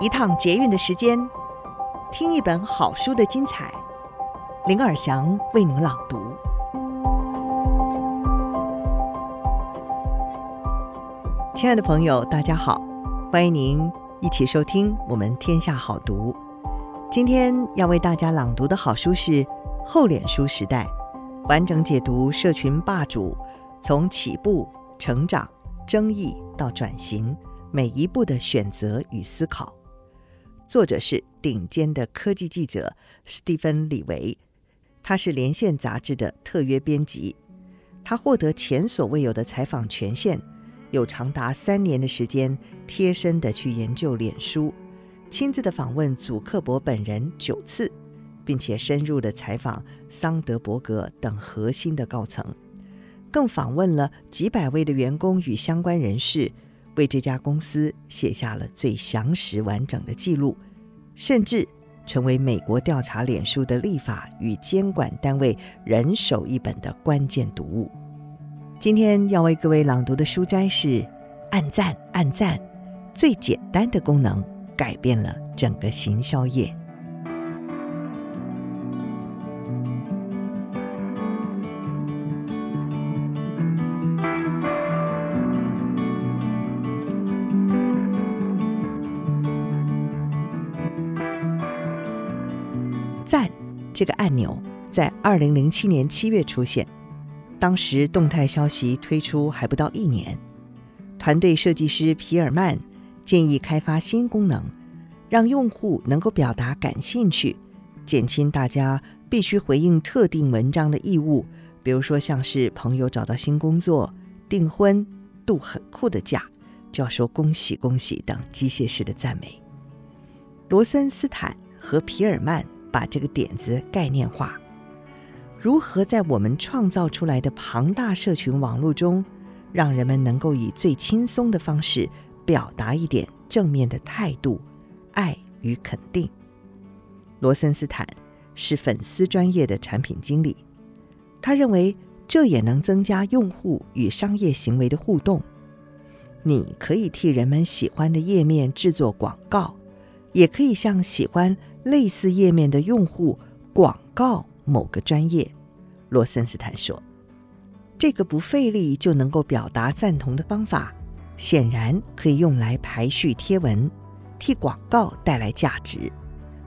一趟捷运的时间，听一本好书的精彩。林尔祥为您朗读。亲爱的朋友，大家好，欢迎您一起收听我们天下好读。今天要为大家朗读的好书是《厚脸书时代》，完整解读社群霸主从起步、成长、争议到转型每一步的选择与思考。作者是顶尖的科技记者史蒂芬·李维，他是连线杂志的特约编辑。他获得前所未有的采访权限，有长达三年的时间贴身的去研究脸书，亲自的访问祖克伯本人九次，并且深入的采访桑德伯格等核心的高层，更访问了几百位的员工与相关人士。为这家公司写下了最详实完整的记录，甚至成为美国调查脸书的立法与监管单位人手一本的关键读物。今天要为各位朗读的书摘是“按赞，按赞”，最简单的功能改变了整个行销业。这个按钮在二零零七年七月出现，当时动态消息推出还不到一年，团队设计师皮尔曼建议开发新功能，让用户能够表达感兴趣，减轻大家必须回应特定文章的义务，比如说像是朋友找到新工作、订婚、度很酷的假，就要说恭喜恭喜等机械式的赞美。罗森斯坦和皮尔曼。把这个点子概念化，如何在我们创造出来的庞大社群网络中，让人们能够以最轻松的方式表达一点正面的态度、爱与肯定？罗森斯坦是粉丝专业的产品经理，他认为这也能增加用户与商业行为的互动。你可以替人们喜欢的页面制作广告，也可以向喜欢。类似页面的用户广告某个专业，罗森斯坦说：“这个不费力就能够表达赞同的方法，显然可以用来排序贴文，替广告带来价值。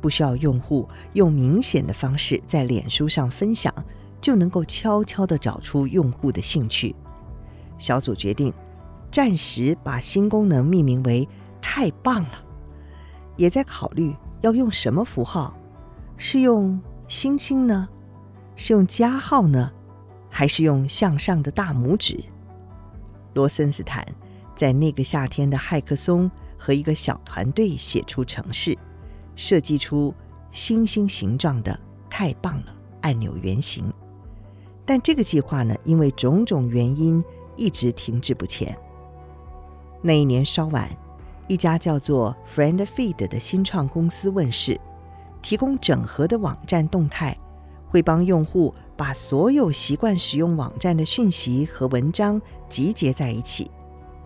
不需要用户用明显的方式在脸书上分享，就能够悄悄地找出用户的兴趣。”小组决定暂时把新功能命名为“太棒了”，也在考虑。要用什么符号？是用星星呢？是用加号呢？还是用向上的大拇指？罗森斯坦在那个夏天的骇客松和一个小团队写出程式，设计出星星形状的“太棒了”按钮原型。但这个计划呢，因为种种原因一直停滞不前。那一年稍晚。一家叫做 FriendFeed 的新创公司问世，提供整合的网站动态，会帮用户把所有习惯使用网站的讯息和文章集结在一起，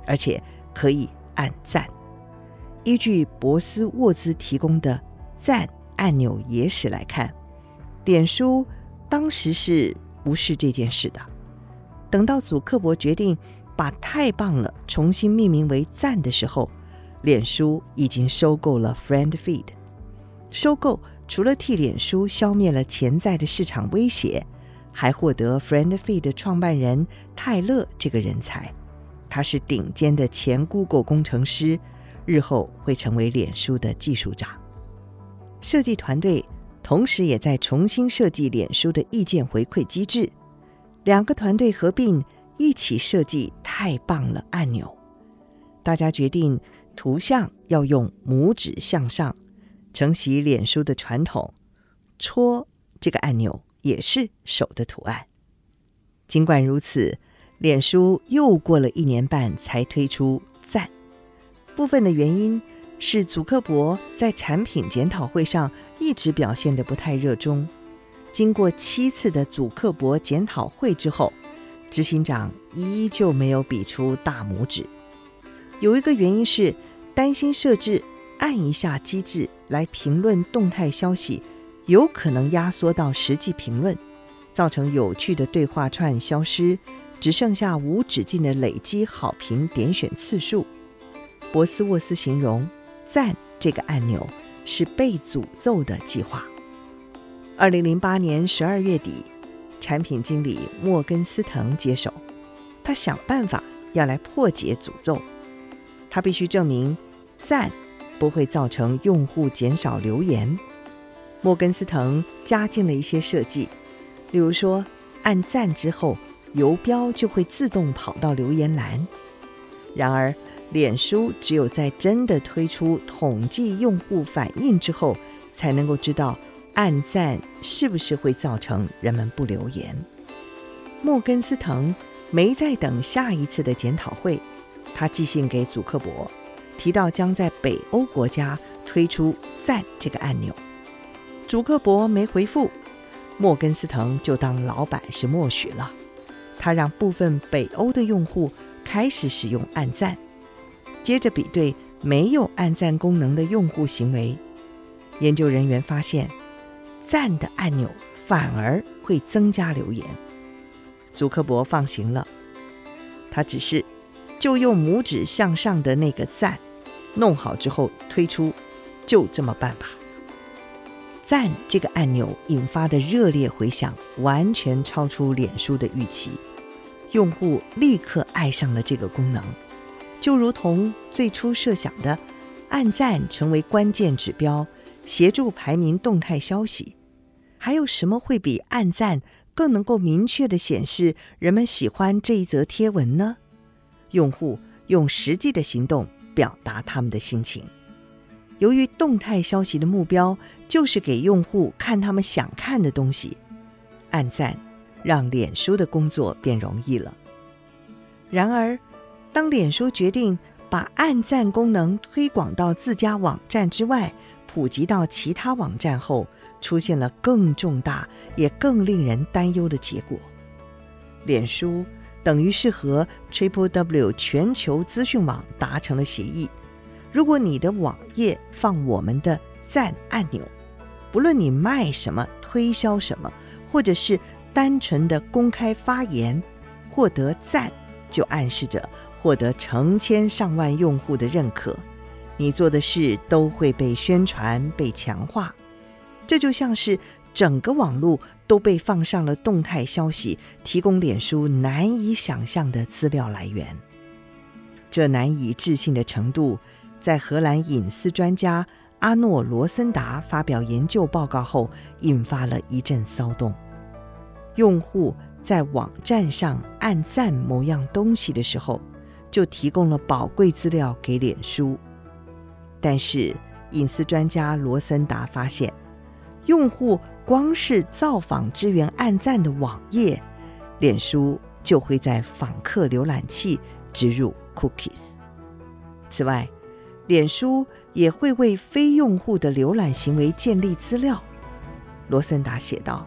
而且可以按赞。依据博斯沃兹提供的赞按钮野史来看，脸书当时是不是这件事的？等到祖克伯决定把“太棒了”重新命名为“赞”的时候。脸书已经收购了 FriendFeed，收购除了替脸书消灭了潜在的市场威胁，还获得 FriendFeed 的创办人泰勒这个人才。他是顶尖的前 Google 工程师，日后会成为脸书的技术长。设计团队同时也在重新设计脸书的意见回馈机制，两个团队合并一起设计“太棒了”按钮。大家决定。图像要用拇指向上，承袭脸书的传统。戳这个按钮也是手的图案。尽管如此，脸书又过了一年半才推出赞。部分的原因是祖克伯在产品检讨会上一直表现得不太热衷。经过七次的祖克伯检讨会之后，执行长依旧没有比出大拇指。有一个原因是担心设置按一下机制来评论动态消息，有可能压缩到实际评论，造成有趣的对话串消失，只剩下无止境的累积好评点选次数。博斯沃斯形容赞这个按钮是被诅咒的计划。二零零八年十二月底，产品经理莫根斯滕接手，他想办法要来破解诅咒。他必须证明赞不会造成用户减少留言。莫根斯滕加进了一些设计，例如说，按赞之后，游标就会自动跑到留言栏。然而，脸书只有在真的推出统计用户反应之后，才能够知道。按赞是不是会造成人们不留言？莫根斯滕没在等下一次的检讨会，他寄信给祖克伯，提到将在北欧国家推出赞这个按钮。祖克伯没回复，莫根斯腾就当老板是默许了。他让部分北欧的用户开始使用按赞，接着比对没有按赞功能的用户行为，研究人员发现。赞的按钮反而会增加留言。祖克伯放行了，他只是就用拇指向上的那个赞弄好之后推出，就这么办吧。赞这个按钮引发的热烈回响完全超出脸书的预期，用户立刻爱上了这个功能，就如同最初设想的，按赞成为关键指标，协助排名动态消息。还有什么会比按赞更能够明确地显示人们喜欢这一则贴文呢？用户用实际的行动表达他们的心情。由于动态消息的目标就是给用户看他们想看的东西，按赞让脸书的工作变容易了。然而，当脸书决定把按赞功能推广到自家网站之外，普及到其他网站后，出现了更重大也更令人担忧的结果。脸书等于是和 Triple W 全球资讯网达成了协议：如果你的网页放我们的赞按钮，不论你卖什么、推销什么，或者是单纯的公开发言，获得赞就暗示着获得成千上万用户的认可，你做的事都会被宣传、被强化。这就像是整个网络都被放上了动态消息，提供脸书难以想象的资料来源。这难以置信的程度，在荷兰隐私专家阿诺罗森达发表研究报告后，引发了一阵骚动。用户在网站上按赞某样东西的时候，就提供了宝贵资料给脸书。但是，隐私专家罗森达发现，用户光是造访支援按赞的网页，脸书就会在访客浏览器植入 cookies。此外，脸书也会为非用户的浏览行为建立资料。罗森达写道：“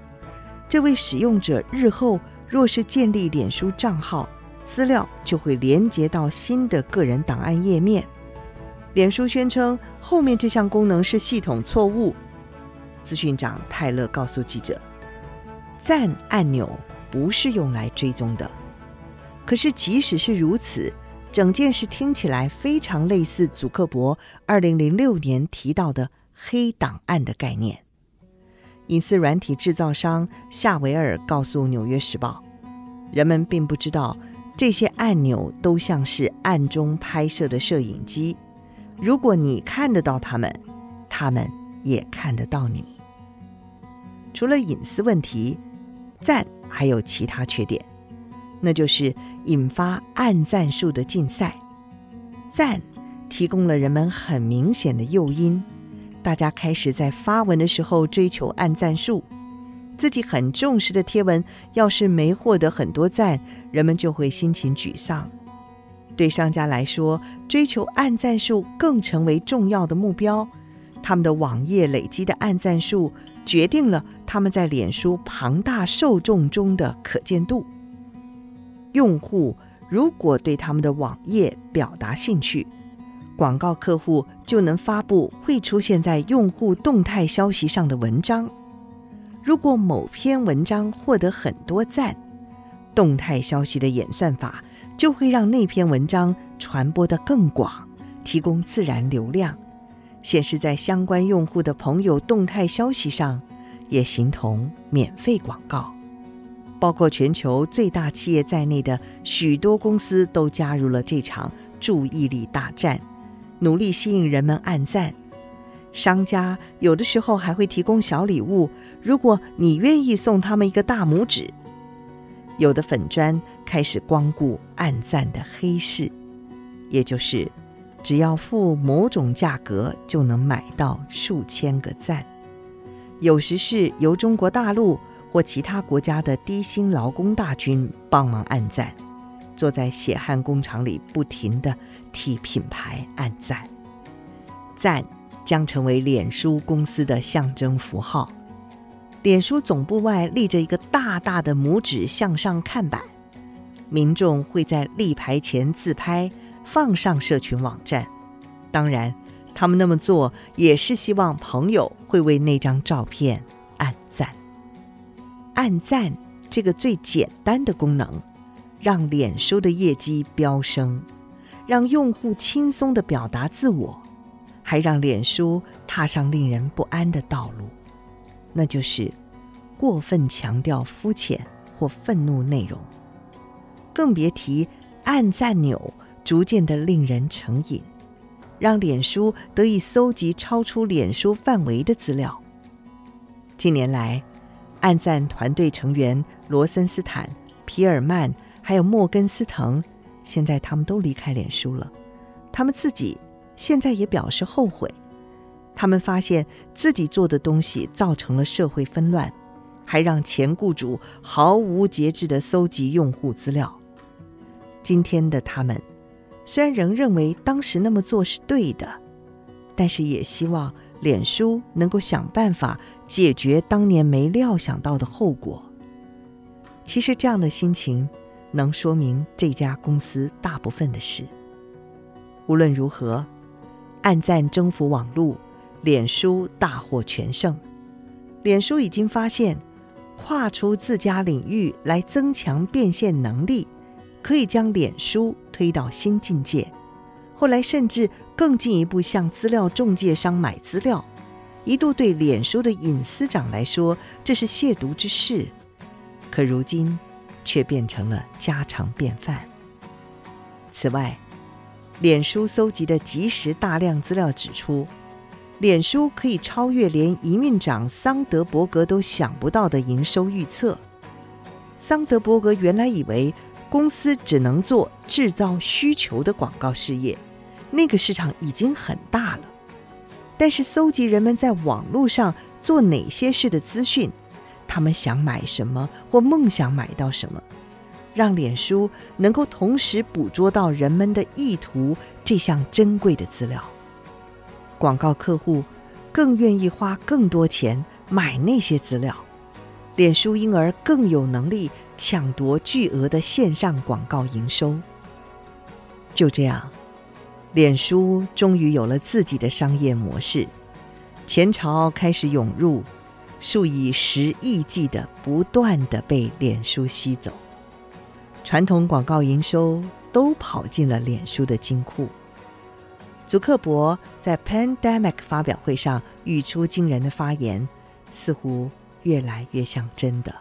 这位使用者日后若是建立脸书账号，资料就会连接到新的个人档案页面。”脸书宣称，后面这项功能是系统错误。资讯长泰勒告诉记者：“赞按钮不是用来追踪的。可是，即使是如此，整件事听起来非常类似祖克伯2006年提到的‘黑档案’的概念。”隐私软体制造商夏维尔告诉《纽约时报》：“人们并不知道这些按钮都像是暗中拍摄的摄影机。如果你看得到他们，他们也看得到你。”除了隐私问题，赞还有其他缺点，那就是引发按赞数的竞赛。赞提供了人们很明显的诱因，大家开始在发文的时候追求按赞数。自己很重视的贴文，要是没获得很多赞，人们就会心情沮丧。对商家来说，追求按赞数更成为重要的目标。他们的网页累积的按赞数，决定了他们在脸书庞大受众中的可见度。用户如果对他们的网页表达兴趣，广告客户就能发布会出现在用户动态消息上的文章。如果某篇文章获得很多赞，动态消息的演算法就会让那篇文章传播得更广，提供自然流量，显示在相关用户的朋友动态消息上，也形同免费广告。包括全球最大企业在内的许多公司都加入了这场注意力大战，努力吸引人们按赞。商家有的时候还会提供小礼物，如果你愿意送他们一个大拇指。有的粉砖开始光顾暗赞的黑市，也就是只要付某种价格就能买到数千个赞。有时是由中国大陆或其他国家的低薪劳工大军帮忙按赞，坐在血汗工厂里不停地替品牌按赞。赞将成为脸书公司的象征符号。脸书总部外立着一个大大的拇指向上看板，民众会在立牌前自拍，放上社群网站。当然，他们那么做也是希望朋友会为那张照片按赞。按赞这个最简单的功能，让脸书的业绩飙升，让用户轻松地表达自我，还让脸书踏上令人不安的道路。那就是过分强调肤浅或愤怒内容，更别提按赞钮逐渐的令人成瘾，让脸书得以搜集超出脸书范围的资料。近年来，暗赞团队成员罗森斯坦、皮尔曼还有莫根斯腾，现在他们都离开脸书了，他们自己现在也表示后悔。他们发现自己做的东西造成了社会纷乱，还让前雇主毫无节制地搜集用户资料。今天的他们虽然仍认为当时那么做是对的，但是也希望脸书能够想办法解决当年没料想到的后果。其实这样的心情能说明这家公司大部分的事。无论如何，暗赞征服网路。脸书大获全胜，脸书已经发现，跨出自家领域来增强变现能力，可以将脸书推到新境界。后来甚至更进一步向资料中介商买资料，一度对脸书的隐私长来说这是亵渎之事，可如今却变成了家常便饭。此外，脸书搜集的即时大量资料指出。脸书可以超越连营运长桑德伯格都想不到的营收预测。桑德伯格原来以为公司只能做制造需求的广告事业，那个市场已经很大了。但是搜集人们在网络上做哪些事的资讯，他们想买什么或梦想买到什么，让脸书能够同时捕捉到人们的意图这项珍贵的资料。广告客户更愿意花更多钱买那些资料，脸书因而更有能力抢夺巨额的线上广告营收。就这样，脸书终于有了自己的商业模式，钱潮开始涌入，数以十亿计的不断地被脸书吸走，传统广告营收都跑进了脸书的金库。祖克伯在 Pandemic 发表会上语出惊人的发言，似乎越来越像真的。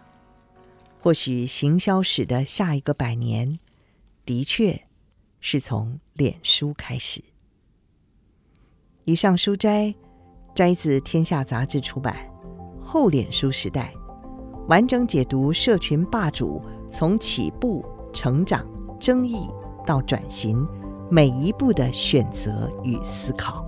或许行销史的下一个百年，的确是从脸书开始。以上书摘摘自《天下》杂志出版《后脸书时代》，完整解读社群霸主从起步、成长、争议到转型。每一步的选择与思考。